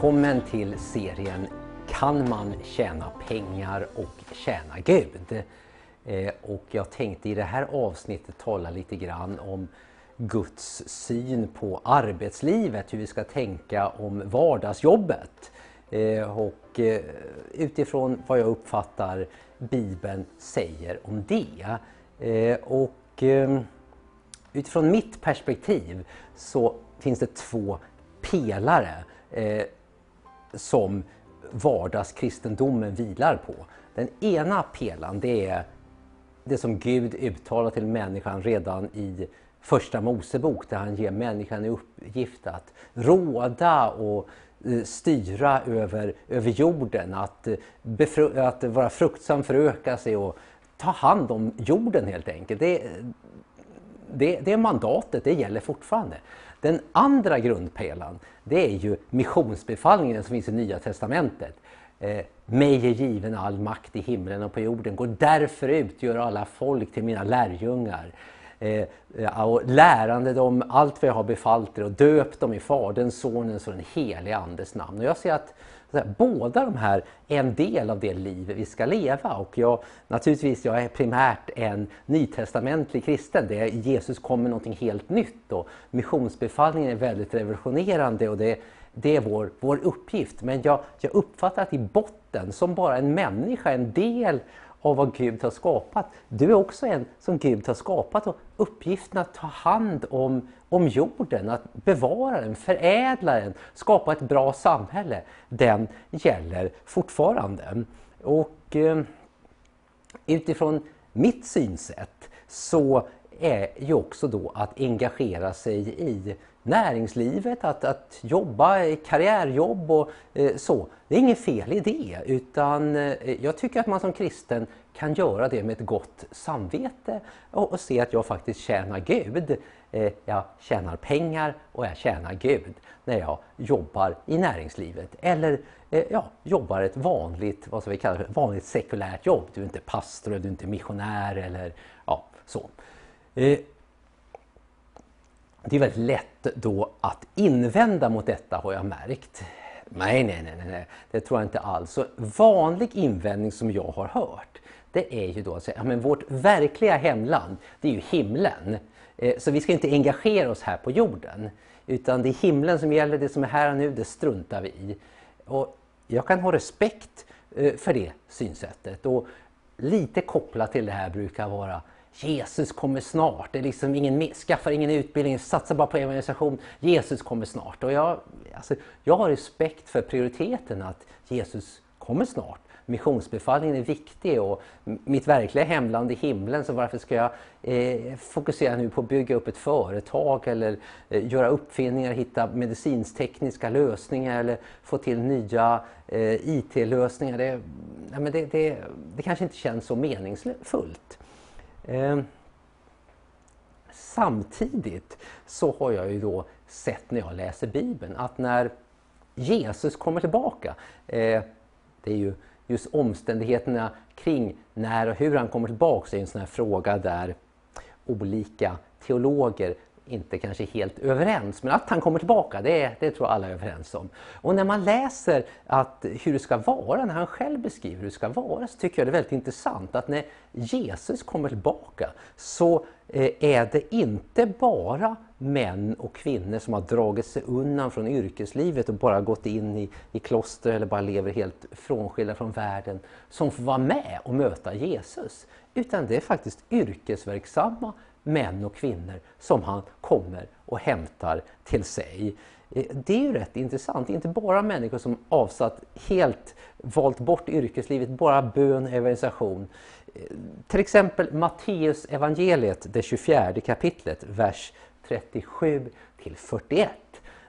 Välkommen till serien Kan man tjäna pengar och tjäna Gud? Eh, och jag tänkte i det här avsnittet tala lite grann om Guds syn på arbetslivet, hur vi ska tänka om vardagsjobbet. Eh, och eh, utifrån vad jag uppfattar Bibeln säger om det. Och utifrån mitt perspektiv så finns det två pelare som vardagskristendomen vilar på. Den ena pelaren det är det som Gud uttalar till människan redan i Första Mosebok där han ger människan i uppgift att råda och eh, styra över, över jorden, att, eh, att vara fruktsam, föröka sig och ta hand om jorden helt enkelt. Det, det, det mandatet det gäller fortfarande. Den andra grundpelaren det är ju missionsbefallningen som finns i Nya Testamentet. Eh, mig är given all makt i himlen och på jorden. Gå därför ut, gör alla folk till mina lärjungar. Eh, eh och lärande dem allt vad jag har befallt er och döpt dem i Faderns, Sonens och den helige Andes namn. Och jag ser att båda de här är en del av det liv vi ska leva. Och jag, naturligtvis, jag är primärt en nytestamentlig kristen. Det är, Jesus kommer med någonting helt nytt och missionsbefallningen är väldigt revolutionerande och det, det är vår, vår uppgift. Men jag, jag uppfattar att i botten, som bara en människa, en del av vad Gud har skapat. Du är också en som Gud har skapat och uppgiften att ta hand om, om jorden, att bevara den, förädla den, skapa ett bra samhälle. Den gäller fortfarande. Och eh, utifrån mitt synsätt så är ju också då att engagera sig i näringslivet, att, att jobba, karriärjobb och eh, så. Det är inget fel i det utan eh, jag tycker att man som kristen kan göra det med ett gott samvete och, och se att jag faktiskt tjänar Gud. Eh, jag tjänar pengar och jag tjänar Gud när jag jobbar i näringslivet eller eh, ja, jobbar ett vanligt, vad ska vi kalla det, vanligt sekulärt jobb. Du är inte pastor, du är inte missionär eller ja, så. Eh, det är väldigt lätt då att invända mot detta har jag märkt. Nej, nej, nej, nej, det tror jag inte alls. Så vanlig invändning som jag har hört det är ju då att säga, ja, men vårt verkliga hemland det är ju himlen. Eh, så vi ska inte engagera oss här på jorden. Utan det är himlen som gäller, det som är här och nu, det struntar vi i. Och jag kan ha respekt eh, för det synsättet. Och lite kopplat till det här brukar vara Jesus kommer snart. Det är liksom ingen, skaffar ingen utbildning, satsa bara på evangelisation. Jesus kommer snart. Och jag, alltså, jag har respekt för prioriteten att Jesus kommer snart. Missionsbefallningen är viktig och mitt verkliga hemland är himlen så varför ska jag eh, fokusera nu på att bygga upp ett företag eller eh, göra uppfinningar, hitta medicinstekniska lösningar eller få till nya eh, IT-lösningar. Det, ja, det, det, det kanske inte känns så meningsfullt. Eh, samtidigt så har jag ju då sett när jag läser Bibeln att när Jesus kommer tillbaka, eh, det är ju just omständigheterna kring när och hur han kommer tillbaka är en sån här fråga där olika teologer inte kanske helt överens, men att han kommer tillbaka, det, det tror jag alla är överens om. Och när man läser att hur det ska vara, när han själv beskriver hur det ska vara, så tycker jag det är väldigt intressant att när Jesus kommer tillbaka så eh, är det inte bara män och kvinnor som har dragit sig undan från yrkeslivet och bara gått in i, i kloster eller bara lever helt frånskilda från världen som får vara med och möta Jesus. Utan det är faktiskt yrkesverksamma män och kvinnor som han kommer och hämtar till sig. Eh, det är ju rätt intressant, inte bara människor som avsatt helt valt bort yrkeslivet, bara bön och evangelisation. Eh, till exempel Matteus evangeliet, det 24 kapitlet, vers 37 till 41.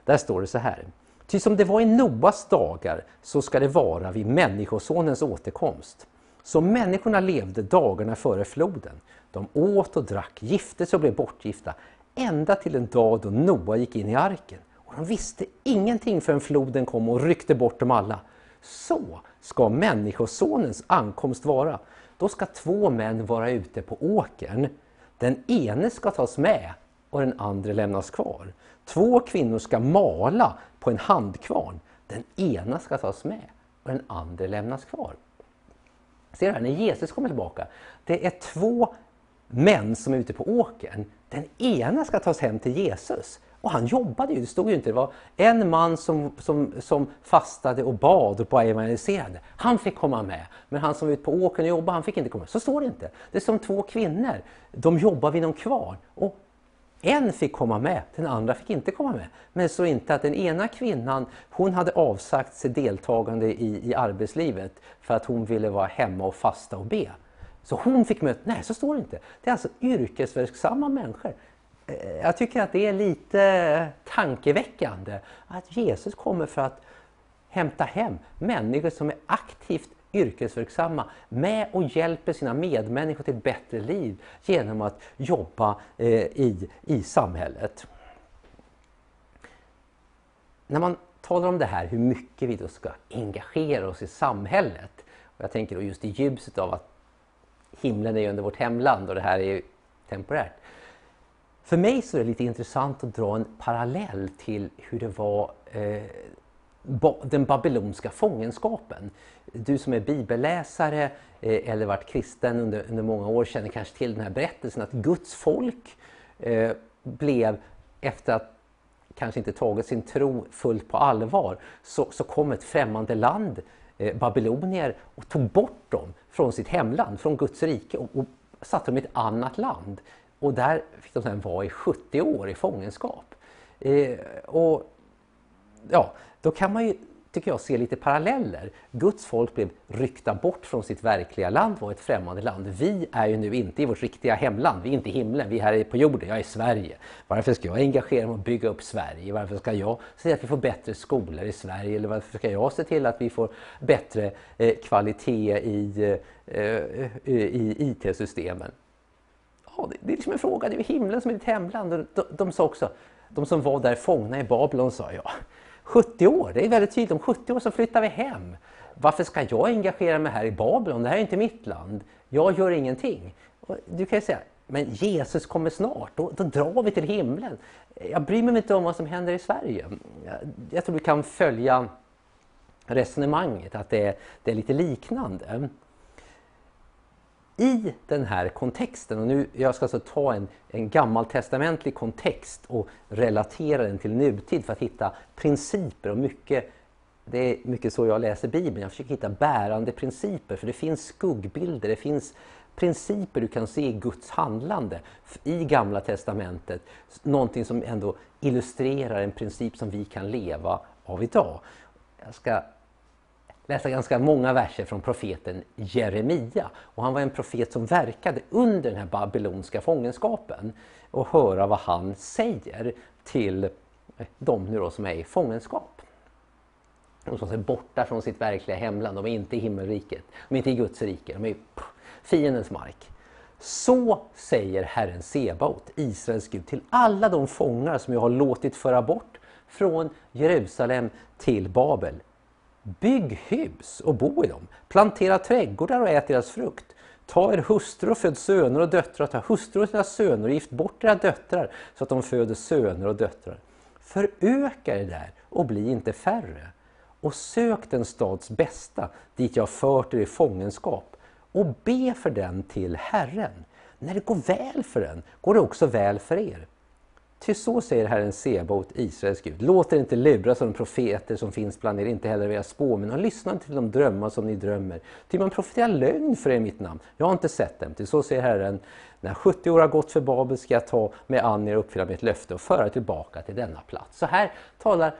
Där står det så här. Ty som det var i Noas dagar så ska det vara vid Människosonens återkomst. Så människorna levde dagarna före floden. De åt och drack, gifte sig och blev bortgifta ända till en dag då Noa gick in i arken. Och de visste ingenting förrän floden kom och ryckte bort dem alla. Så ska Människosonens ankomst vara. Då ska två män vara ute på åkern. Den ene ska tas med och den andra lämnas kvar. Två kvinnor ska mala på en handkvarn. Den ena ska tas med och den andra lämnas kvar. Ser du här, när Jesus kommer tillbaka, det är två män som är ute på åkern. Den ena ska tas hem till Jesus. Och han jobbade ju, det stod ju inte, det var en man som, som, som fastade och bad och bara evangeliserade. Han fick komma med. Men han som var ute på åkern och jobbade, han fick inte komma med. Så står det inte. Det är som två kvinnor. De jobbar vid någon kvarn. Och en fick komma med, den andra fick inte komma med. Men så inte att den ena kvinnan, hon hade avsagt sig deltagande i, i arbetslivet för att hon ville vara hemma och fasta och be. Så hon fick möta, nej så står det inte. Det är alltså yrkesverksamma människor. Eh, jag tycker att det är lite tankeväckande att Jesus kommer för att hämta hem människor som är aktivt yrkesverksamma med och hjälper sina medmänniskor till ett bättre liv genom att jobba eh, i, i samhället. När man talar om det här, hur mycket vi då ska engagera oss i samhället. Och jag tänker då just i ljuset av att himlen är under vårt hemland och det här är temporärt. För mig så är det lite intressant att dra en parallell till hur det var eh, den babylonska fångenskapen. Du som är bibelläsare eh, eller varit kristen under, under många år känner kanske till den här berättelsen att Guds folk eh, blev, efter att kanske inte tagit sin tro fullt på allvar, så, så kom ett främmande land, eh, babylonier, och tog bort dem från sitt hemland, från Guds rike och, och satte dem i ett annat land. Och där fick de sedan vara i 70 år i fångenskap. Eh, och ja, då kan man ju, tycker jag, se lite paralleller. Guds folk blev ryckta bort från sitt verkliga land, var ett främmande land. Vi är ju nu inte i vårt riktiga hemland, vi är inte i himlen, vi är här på jorden, jag är i Sverige. Varför ska jag engagera mig och bygga upp Sverige? Varför ska jag se till att vi får bättre skolor i Sverige? Eller varför ska jag se till att vi får bättre eh, kvalitet i, eh, eh i IT-systemen? Ja, det, det är liksom en fråga, det är himlen som är ditt hemland. De, de, de sa också, de som var där fångna i Babylon sa ja, 70 år, det är väldigt tydligt, om 70 år så flyttar vi hem. Varför ska jag engagera mig här i Babylon? Det här är inte mitt land. Jag gör ingenting. Och du kan ju säga, men Jesus kommer snart, då, då drar vi till himlen. Jag bryr mig inte om vad som händer i Sverige. Jag, jag tror du kan följa resonemanget, att det det är lite liknande i den här kontexten, och nu jag ska alltså ta en, en gammaltestamentlig kontext och relatera den till nutid för att hitta principer och mycket det är mycket så jag läser Bibeln. Jag försöker hitta bärande principer för det finns skuggbilder, det finns principer du kan se i Guds handlande i Gamla Testamentet. Någonting som ändå illustrerar en princip som vi kan leva av idag. Jag ska läsa ganska många verser från profeten Jeremia. Och han var en profet som verkade under den här babylonska fångenskapen. Och höra vad han säger till eh, de nu då som är i fångenskap. De som är borta från sitt verkliga hemland, de är inte i himmelriket, de är inte i Guds rike, de är i fiendens mark. Så säger Herren Sebaot, Israels Gud, till alla de fångar som jag har låtit föra bort från Jerusalem till Babel. Bygg hus och bo i dem. Plantera trädgårdar och ät deras frukt. Ta er hustru och föd söner och döttrar. Ta hustru och sina söner och gift bort era döttrar så att de föder söner och döttrar. Föröka er där och bli inte färre. Och sök den stads bästa dit jag fört er i fångenskap och be för den till Herren. När det går väl för den går det också väl för er. Ty så säger Herren Sebaot, Israels Gud. Låt er inte luras av de profeter som finns bland er, inte heller av era spåmän, och lyssna inte till de drömmar som ni drömmer. Ty man profeterar lögn för er i mitt namn. Jag har inte sett dem. Ty så säger Herren, när 70 år har gått för Babel ska jag ta med an er och uppfylla mitt löfte och föra tillbaka till denna plats. Så här talar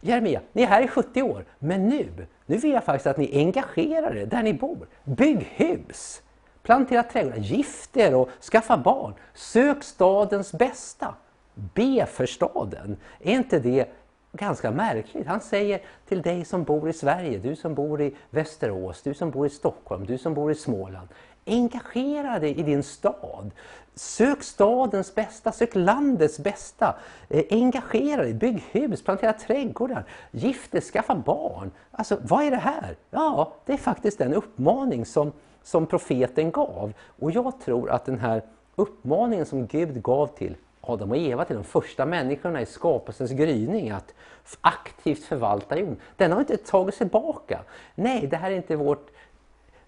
Jeremia, ni är här i 70 år, men nu, nu vill jag faktiskt att ni engagerar er där ni bor. Bygg hus! Plantera trädgårdar, gift er och skaffa barn. Sök stadens bästa. Be för staden. Är inte det ganska märkligt? Han säger till dig som bor i Sverige, du som bor i Västerås, du som bor i Stockholm, du som bor i Småland. Engagera dig i din stad. Sök stadens bästa, sök landets bästa. Eh, engagera dig, bygg hus, plantera trädgårdar, gift dig, skaffa barn. Alltså, vad är det här? Ja, det är faktiskt den uppmaning som, som profeten gav. Och jag tror att den här uppmaningen som Gud gav till Adam och Eva till de första människorna i skapelsens gryning att aktivt förvalta jorden. Den har inte tagit sig tillbaka. Nej, det här är inte vårt,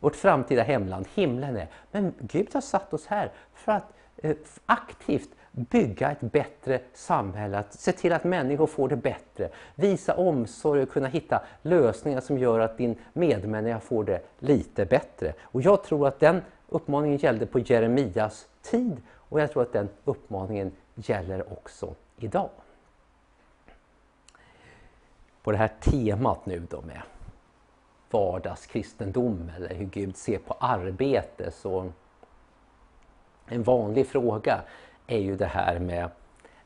vårt framtida hemland, himlen är. Men Gud har satt oss här för att eh, aktivt bygga ett bättre samhälle, att se till att människor får det bättre, visa omsorg och kunna hitta lösningar som gör att din medmänniska får det lite bättre. Och jag tror att den uppmaningen gällde på Jeremias tid och jag tror att den uppmaningen gäller också idag. På det här temat nu då med vardagskristendom eller hur Gud ser på arbete så en vanlig fråga är ju det här med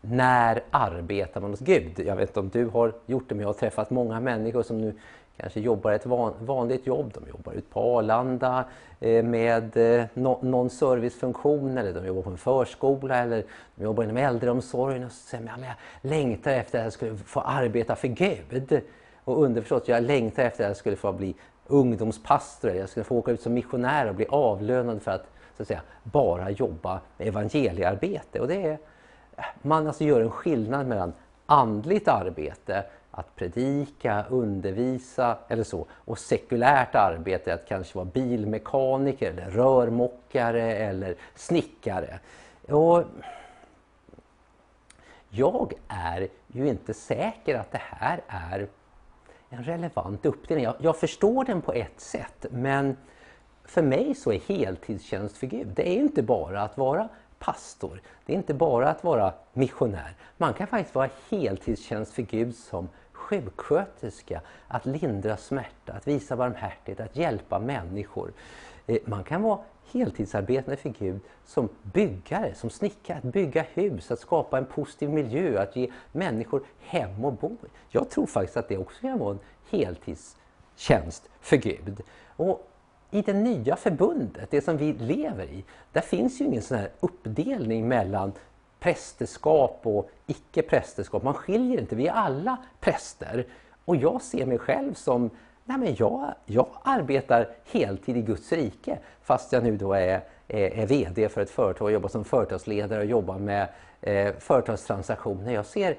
när arbetar man hos Gud? Jag vet inte om du har gjort det men jag har träffat många människor som nu kanske jobbar ett vanligt jobb. De jobbar ut på Arlanda eh, med eh, någon servicefunktion eller de jobbar på en förskola eller de jobbar inom äldreomsorgen och så säger att jag längtar efter att jag skulle få arbeta för Gud. Och underförstått, jag längtar efter att jag skulle få bli ungdomspastor, jag skulle få åka ut som missionär och bli avlönad för att, så att säga, bara jobba med evangeliearbete. Och det är, man alltså gör en skillnad mellan andligt arbete att predika, undervisa eller så. Och sekulärt arbete, att kanske vara bilmekaniker, eller rörmokare eller snickare. Och jag är ju inte säker att det här är en relevant uppdelning. Jag, jag förstår den på ett sätt men för mig så är heltidstjänst för Gud, det är inte bara att vara pastor. Det är inte bara att vara missionär. Man kan faktiskt vara heltidstjänst för Gud som sjuksköterska, att lindra smärta, att visa barmhärtighet, att hjälpa människor. Eh, man kan vara heltidsarbetande för Gud som byggare, som snickare, att bygga hus, att skapa en positiv miljö, att ge människor hem och bo. Jag tror faktiskt att det också kan vara en heltidstjänst för Gud. Och i det nya förbundet, det som vi lever i, där finns ju ingen sån här uppdelning mellan prästerskap och icke-prästerskap. Man skiljer inte, vi är alla präster. Och jag ser mig själv som, nej men jag, jag arbetar heltid i Guds rike fast jag nu då är, är, är VD för ett företag, och jobbar som företagsledare och jobbar med eh, företagstransaktioner. Jag ser,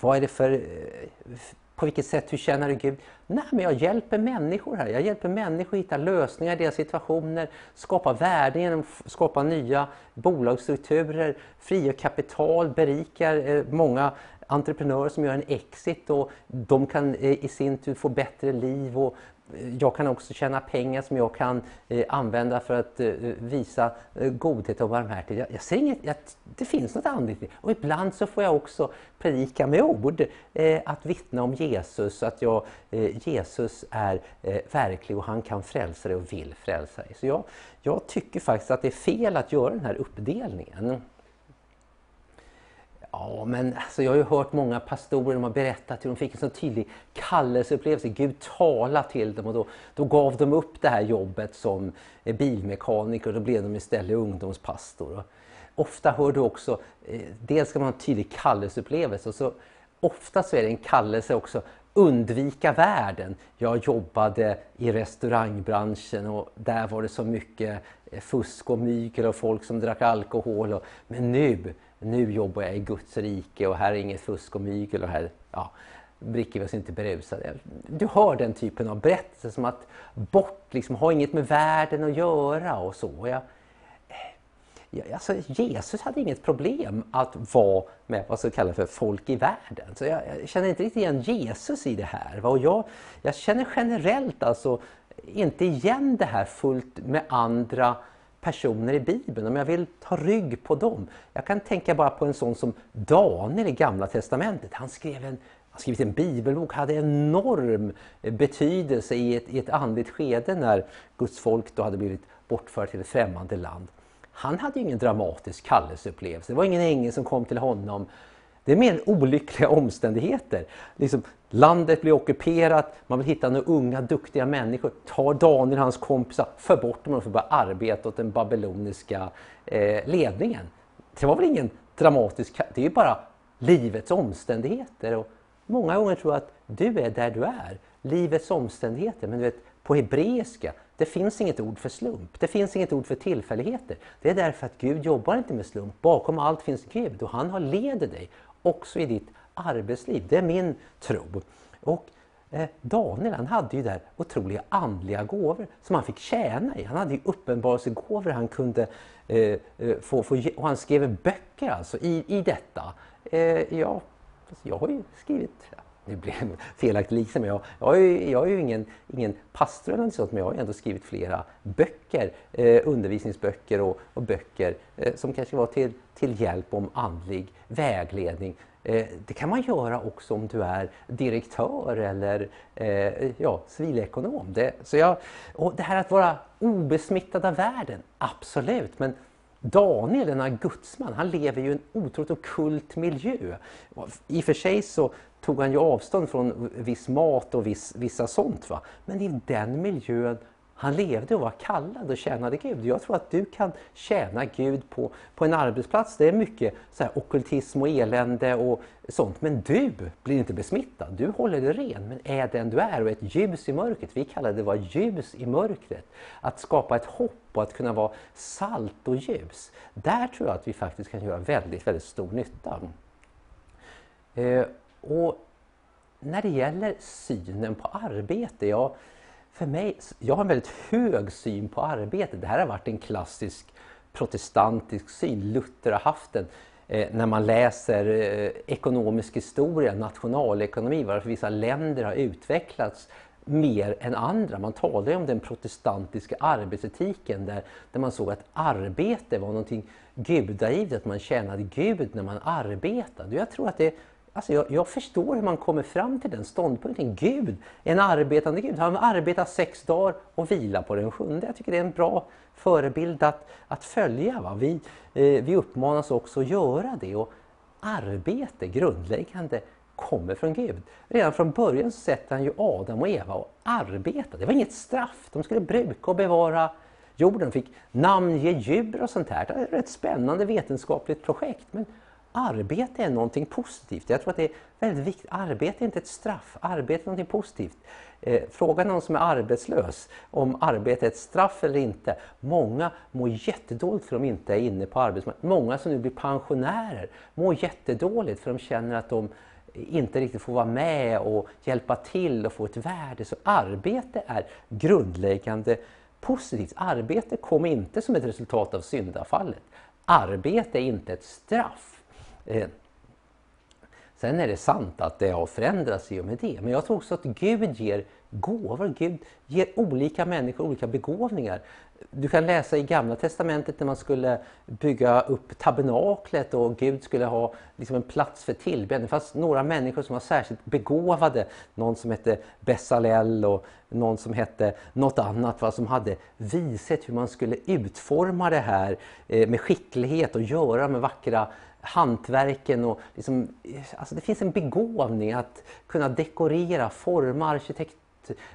vad är det för eh, på vilket sätt, hur känner du Gud? Nej, men jag hjälper människor här. Jag hjälper människor att hitta lösningar i deras situationer, skapa värde genom att skapa nya bolagsstrukturer, frigör kapital, berikar eh, många entreprenörer som gör en exit och de kan eh, i sin tur få bättre liv och jag kan också tjäna pengar som jag kan eh, använda för att eh, visa eh, godhet och barmhärtighet. Jag, jag ser inget, jag, det finns något andligt. Och ibland så får jag också predika med ord, eh, att vittna om Jesus, att jag, eh, Jesus är eh, verklig och han kan frälsa dig och vill frälsa dig. Så jag, jag tycker faktiskt att det är fel att göra den här uppdelningen. Ja, men alltså, jag har ju hört många pastorer som har berättat hur de fick en så tydlig kallelseupplevelse. Gud talade till dem och då, då gav de upp det här jobbet som bilmekaniker och då blev de istället ungdomspastor. Och ofta hör du också, eh, dels ska man ha en tydlig kallelseupplevelse och så ofta så är det en kallelse också undvika världen. Jag jobbade i restaurangbranschen och där var det så mycket eh, fusk och mygel och folk som drack alkohol. Och, men nu nu jobbar jag i Guds rike och här är inget fusk och mygel och här ja, dricker vi oss inte berusade. Du hör den typen av berättelser som att bort, liksom, ha inget med världen att göra och så. Jag, jag, alltså, Jesus hade inget problem att vara med vad som kallas för folk i världen. Så jag, jag, känner inte riktigt igen Jesus i det här. Och jag, jag känner generellt alltså inte igen det här fullt med andra personer i Bibeln, om jag vill ta rygg på dem. Jag kan tänka bara på en sån som Daniel i Gamla Testamentet. Han skrev en han skrivit en bibelbok, hade enorm betydelse i ett, i ett andligt skede när Guds folk då hade blivit bortfört till ett främmande land. Han hade ingen dramatisk kallelseupplevelse. Det var ingen ängel som kom till honom det är mer olyckliga omständigheter. Liksom, landet blir ockuperat, man vill hitta några unga duktiga människor, tar Daniel och hans kompisar, för bort dem och får börja arbeta åt den babyloniska eh, ledningen. Det var väl ingen dramatisk, det är ju bara livets omständigheter. Och många gånger tror jag att du är där du är, livets omständigheter. Men du vet, på hebreiska, Det finns inget ord för slump, det finns inget ord för tillfälligheter. Det är därför att Gud jobbar inte med slump. Bakom allt finns Gud och han har leder dig också i ditt arbetsliv. Det är min tro. Och eh, Daniel han hade ju där otroliga andliga gåvor som han fick tjäna i. Han hade ju uppenbarelsegåvor han kunde eh, eh få, få, och han skrev böcker alltså i, i detta. Eh, ja, jag har ju skrivit det blev felaktigt liksom. Jag, jag, är, jag är ju ingen, ingen pastor eller något sånt, men jag har ju ändå skrivit flera böcker, eh, undervisningsböcker och, och böcker eh, som kanske var till, till hjälp om andlig vägledning. Eh, det kan man göra också om du är direktör eller eh, ja, civilekonom. Det, så jag, och det här att vara obesmittad av världen, absolut. Men Daniel, denna gudsman, han lever ju i en otroligt okult miljö. I och för sig så tog han ju avstånd från viss mat och viss, vissa sånt. Va? Men i den miljön han levde och var kallad och tjänade Gud. Jag tror att du kan tjäna Gud på, på en arbetsplats. Det är mycket så här, okultism och elände och sånt. Men du blir inte besmittad. Du håller dig ren, men är den du är och ett ljus i mörkret. Vi kallar det vara ljus i mörkret. Att skapa ett hopp och att kunna vara salt och ljus. Där tror jag att vi faktiskt kan göra väldigt, väldigt stor nytta. Eh, och när det gäller synen på arbete, ja, för mig, jag har en väldigt hög syn på arbete. Det här har varit en klassisk protestantisk syn. Luther har haft den. Eh, när man läser eh, ekonomisk historia, nationalekonomi, varför vissa länder har utvecklats mer än andra. Man talar ju om den protestantiska arbetsetiken där, där man såg att arbete var någonting gudagivet, att man tjänade Gud när man arbetade. Jag tror att det Alltså jag, jag, förstår hur man kommer fram till den ståndpunkten. Gud, en arbetande Gud, han arbetar sex dagar och vilar på den sjunde. Jag tycker det är en bra förebild att, att följa. Va? Vi, eh, vi uppmanas också att göra det. Och arbete, grundläggande, kommer från Gud. Redan från början så sätter han ju Adam och Eva att arbeta. Det var inget straff. De skulle bruka och bevara jorden. De fick namnge djur och sånt här. Det är ett rätt spännande vetenskapligt projekt. Men arbete är någonting positivt. Jag tror att det är väldigt viktigt. Arbete är inte ett straff, arbete är någonting positivt. Eh, fråga någon som är arbetslös om arbete är ett straff eller inte. Många mår jättedåligt för att de inte är inne på arbetsmarknaden. Många som nu blir pensionärer mår jättedåligt för att de känner att de inte riktigt får vara med och hjälpa till och få ett värde. Så arbete är grundläggande positivt. Arbete kommer inte som ett resultat av syndafallet. Arbete är inte ett straff. Eh, sen är det sant att det har förändrats i och med det. Men jag tror också att Gud ger gåvor. Gud ger olika människor olika begåvningar. Du kan läsa i Gamla Testamentet när man skulle bygga upp tabernaklet och Gud skulle ha liksom en plats för tillbedjan. Det fanns några människor som var särskilt begåvade. Någon som hette Bessalel och någon som hette något annat va, som hade vishet hur man skulle utforma det här eh, med skicklighet och göra med vackra hantverken och liksom, alltså det finns en begåvning att kunna dekorera, forma arkitekt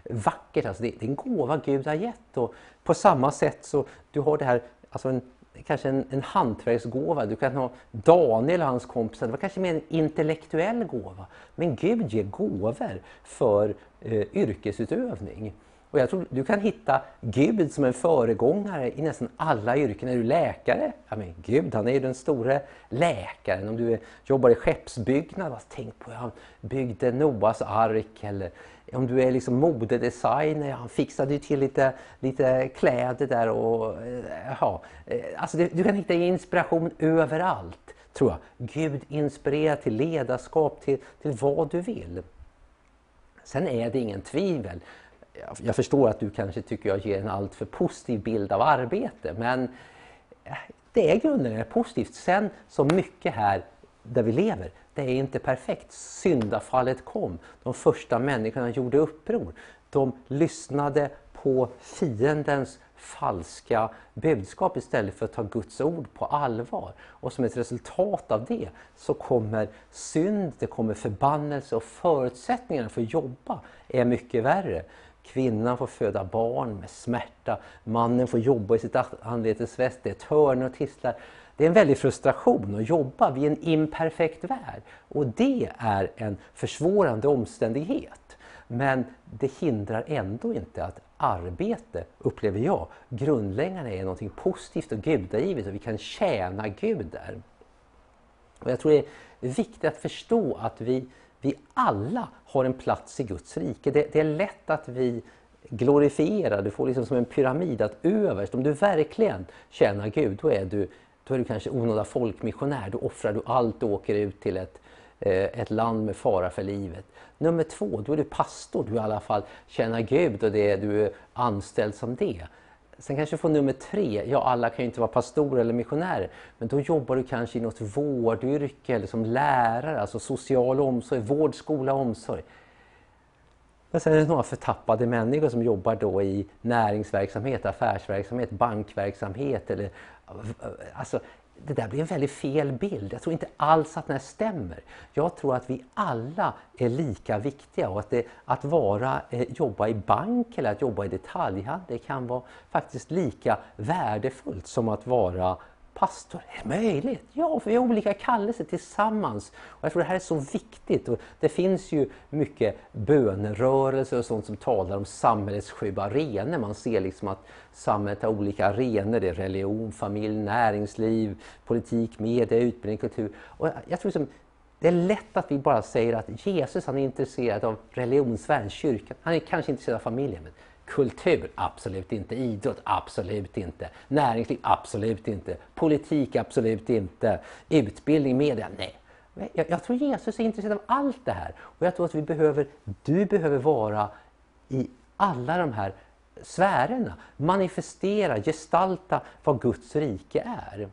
vackert. Alltså det, det är en gåva Gud har gett. Och på samma sätt så du har det här, alltså en, kanske en, en hantverksgåva. Du kan ha Daniel och hans kompisar, det var kanske mer en intellektuell gåva. Men Gud ger gåvor för eh, yrkesutövning. Och jag tror du kan hitta Gud som en föregångare i nästan alla yrken. Är du läkare? Ja, men Gud han är ju den store läkaren. Om du jobbar i skeppsbyggnad, alltså, tänk på hur han byggde Noas ark. Eller om du är liksom modedesigner, han fixade ju till lite, lite kläder där. Och, eh, ja, eh, alltså du kan hitta inspiration överallt, tror jag. Gud inspirerar till ledarskap, till, till vad du vill. Sen är det ingen tvivel jag förstår att du kanske tycker jag ger en alltför positiv bild av arbete men eh, det är grundläggande positivt. Sen så mycket här där vi lever, det är inte perfekt. Syndafallet kom. De första människorna gjorde uppror. De lyssnade på fiendens falska budskap istället för att ta Guds ord på allvar. Och som ett resultat av det så kommer synd, det kommer förbannelse och förutsättningarna för att jobba är mycket värre. Kvinnan får föda barn med smärta. Mannen får jobba i sitt anletes väst. Det är törn och tistlar. Det är en väldig frustration att jobba vid en imperfekt värld. Och det är en försvårande omständighet. Men det hindrar ändå inte att arbete, upplever jag, grundläggande är något positivt och gudagivet och vi kan tjäna Gud där. Och jag tror det är viktigt att förstå att vi, vi alla har en plats i Guds rike. Det, det är lätt att vi glorifierar, du får liksom som en pyramid att överst, om du verkligen tjänar Gud, då är du, då är du kanske onåda folkmissionär. Då offrar du allt och åker ut till ett, eh, ett land med fara för livet. Nummer två, då är du pastor, du i alla fall tjänar Gud och det, du är anställd som det. Sen kanske du får nummer tre, ja alla kan ju inte vara pastorer eller missionärer, men då jobbar du kanske i något vårdyrke eller som lärare, alltså social omsorg, vård, skola, omsorg. Men sen är det några förtappade människor som jobbar då i näringsverksamhet, affärsverksamhet, bankverksamhet. Eller, alltså, det där blir en väldigt fel bild. Jag tror inte alls att den stämmer. Jag tror att vi alla är lika viktiga och att, det, att vara, eh, jobba i bank eller att jobba i detaljhandel kan vara faktiskt lika värdefullt som att vara pastor, är det möjligt? Ja, för vi har olika kallelser tillsammans. Och jag tror det här är så viktigt. Och det finns ju mycket bönerörelser och sånt som talar om samhällets sju arenor. Man ser liksom att samhället har olika arenor. Det är religion, familj, näringsliv, politik, media, utbildning, kultur. Och jag tror liksom, det är lätt att vi bara säger att Jesus han är intresserad av religionsvärlden, kyrkan. Han är kanske intresserad av familjen. Men Kultur? Absolut inte. Idrott? Absolut inte. Näringsliv? Absolut inte. Politik? Absolut inte. Utbildning? Media? Nej. Jag, jag, tror Jesus är intresserad av allt det här. Och jag tror att vi behöver, du behöver vara i alla de här sfärerna. Manifestera, gestalta vad Guds rike är.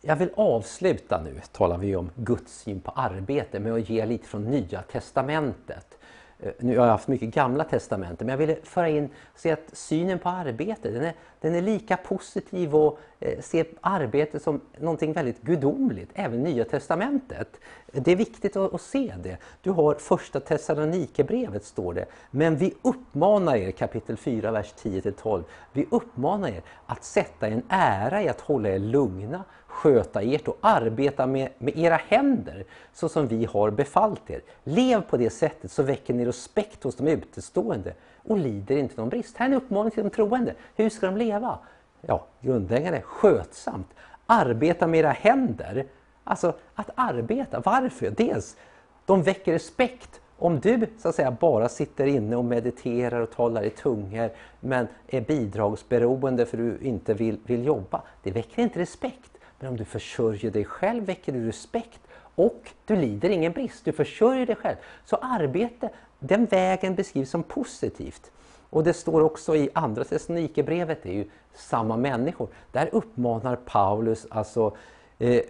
Jag vill avsluta nu, talar vi om Guds syn på arbete, med att ge lite från Nya Testamentet. Eh, nu har jag haft mycket gamla testamenten, men jag ville föra in se att synen på arbete, den är, den är lika positiv och eh, se arbete som någonting väldigt gudomligt, även Nya testamentet. Det är viktigt att, att se det. Du har första Thessalonikerbrevet står det, men vi uppmanar er, kapitel 4, vers 10-12, vi uppmanar er att sätta en ära i att hålla er lugna, sköta ert och arbeta med, med era händer så som vi har befallt er. Lev på det sättet så väcker ni respekt hos de utestående och lider inte någon brist. Här är en uppmaning till de troende. Hur ska de leva? Ja, grundläggande skötsamt. Arbeta med era händer. Alltså att arbeta, varför? Dels, de väcker respekt om du så att säga bara sitter inne och mediterar och talar i tungor men är bidragsberoende för du inte vill, vill jobba, det väcker inte respekt. Men om du försörjer dig själv väcker du respekt och du lider ingen brist, du försörjer dig själv. Så arbete, den vägen beskrivs som positivt. Och det står också i Andra Thessalonikerbrevet, det är ju samma människor. Där uppmanar Paulus, alltså eh,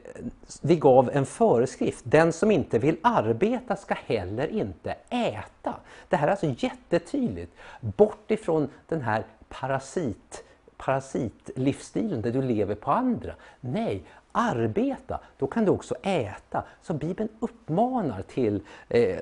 vi gav en föreskrift. Den som inte vill arbeta ska heller inte äta. Det här är alltså jättetydligt. Bort ifrån den här parasit parasitlivsstilen där du lever på andra. Nej, arbeta, då kan du också äta. Så Bibeln uppmanar till eh,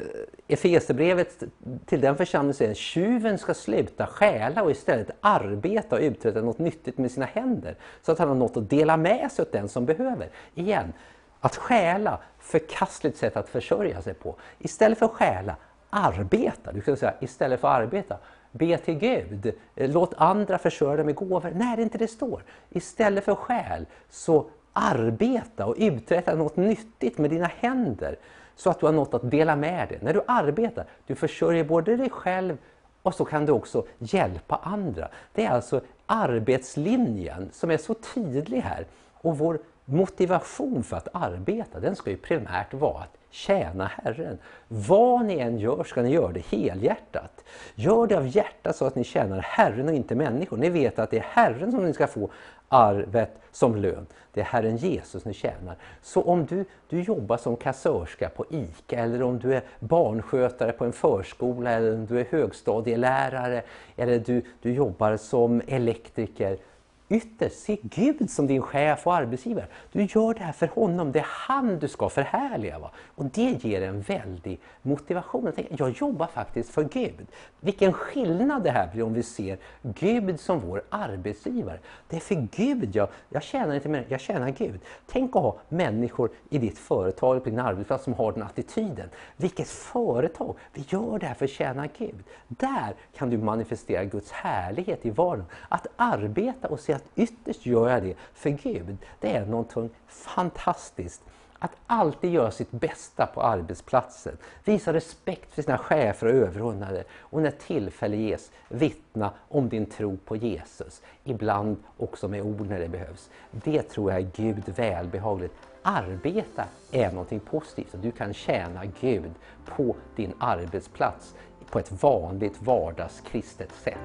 Efesierbrevet till den församlingen säger tjuven ska sluta stjäla och istället arbeta och uträtta något nyttigt med sina händer. Så att han har något att dela med sig åt den som behöver. Igen, att stjäla, förkastligt sätt att försörja sig på. Istället för att stjäla, arbeta. Du kan säga istället för att arbeta, be till Gud. Låt andra försörja dig med gåvor. Nej, det är inte det står. Istället för själ, så arbeta och uträtta något nyttigt med dina händer så att du har något att dela med dig. När du arbetar, du försörjer både dig själv och så kan du också hjälpa andra. Det är alltså arbetslinjen som är så tydlig här. Och vår motivation för att arbeta, den ska ju primärt vara att tjäna Herren. Vad ni än gör ska ni göra det helhjärtat. Gör det av hjärtat så att ni tjänar Herren och inte människor. Ni vet att det är Herren som ni ska få arvet som lön. Det är Herren Jesus ni tjänar. Så om du, du jobbar som kassörska på ICA eller om du är barnskötare på en förskola eller om du är högstadielärare eller du, du jobbar som elektriker ytterst se Gud som din chef och arbetsgivare. Du gör det här för honom, det är han du ska förhärliga. Va? Och det ger en väldig motivation. Jag, tänker, jag jobbar faktiskt för Gud. Vilken skillnad det här blir om vi ser Gud som vår arbetsgivare. Det är för Gud jag, jag tjänar inte mer, jag tjänar Gud. Tänk att ha människor i ditt företag, på din arbetsplats som har den attityden. Vilket företag! Vi gör det här för att tjäna Gud. Där kan du manifestera Guds härlighet i vardagen. Att arbeta och se att ytterst gör jag det för Gud. Det är någonting fantastiskt. Att alltid göra sitt bästa på arbetsplatsen. Visa respekt för sina chefer och överordnade. Och när tillfälle ges, vittna om din tro på Jesus. Ibland också med ord när det behövs. Det tror jag är Gud välbehagligt. Arbeta är någonting positivt. och Du kan tjäna Gud på din arbetsplats på ett vanligt vardagskristet sätt.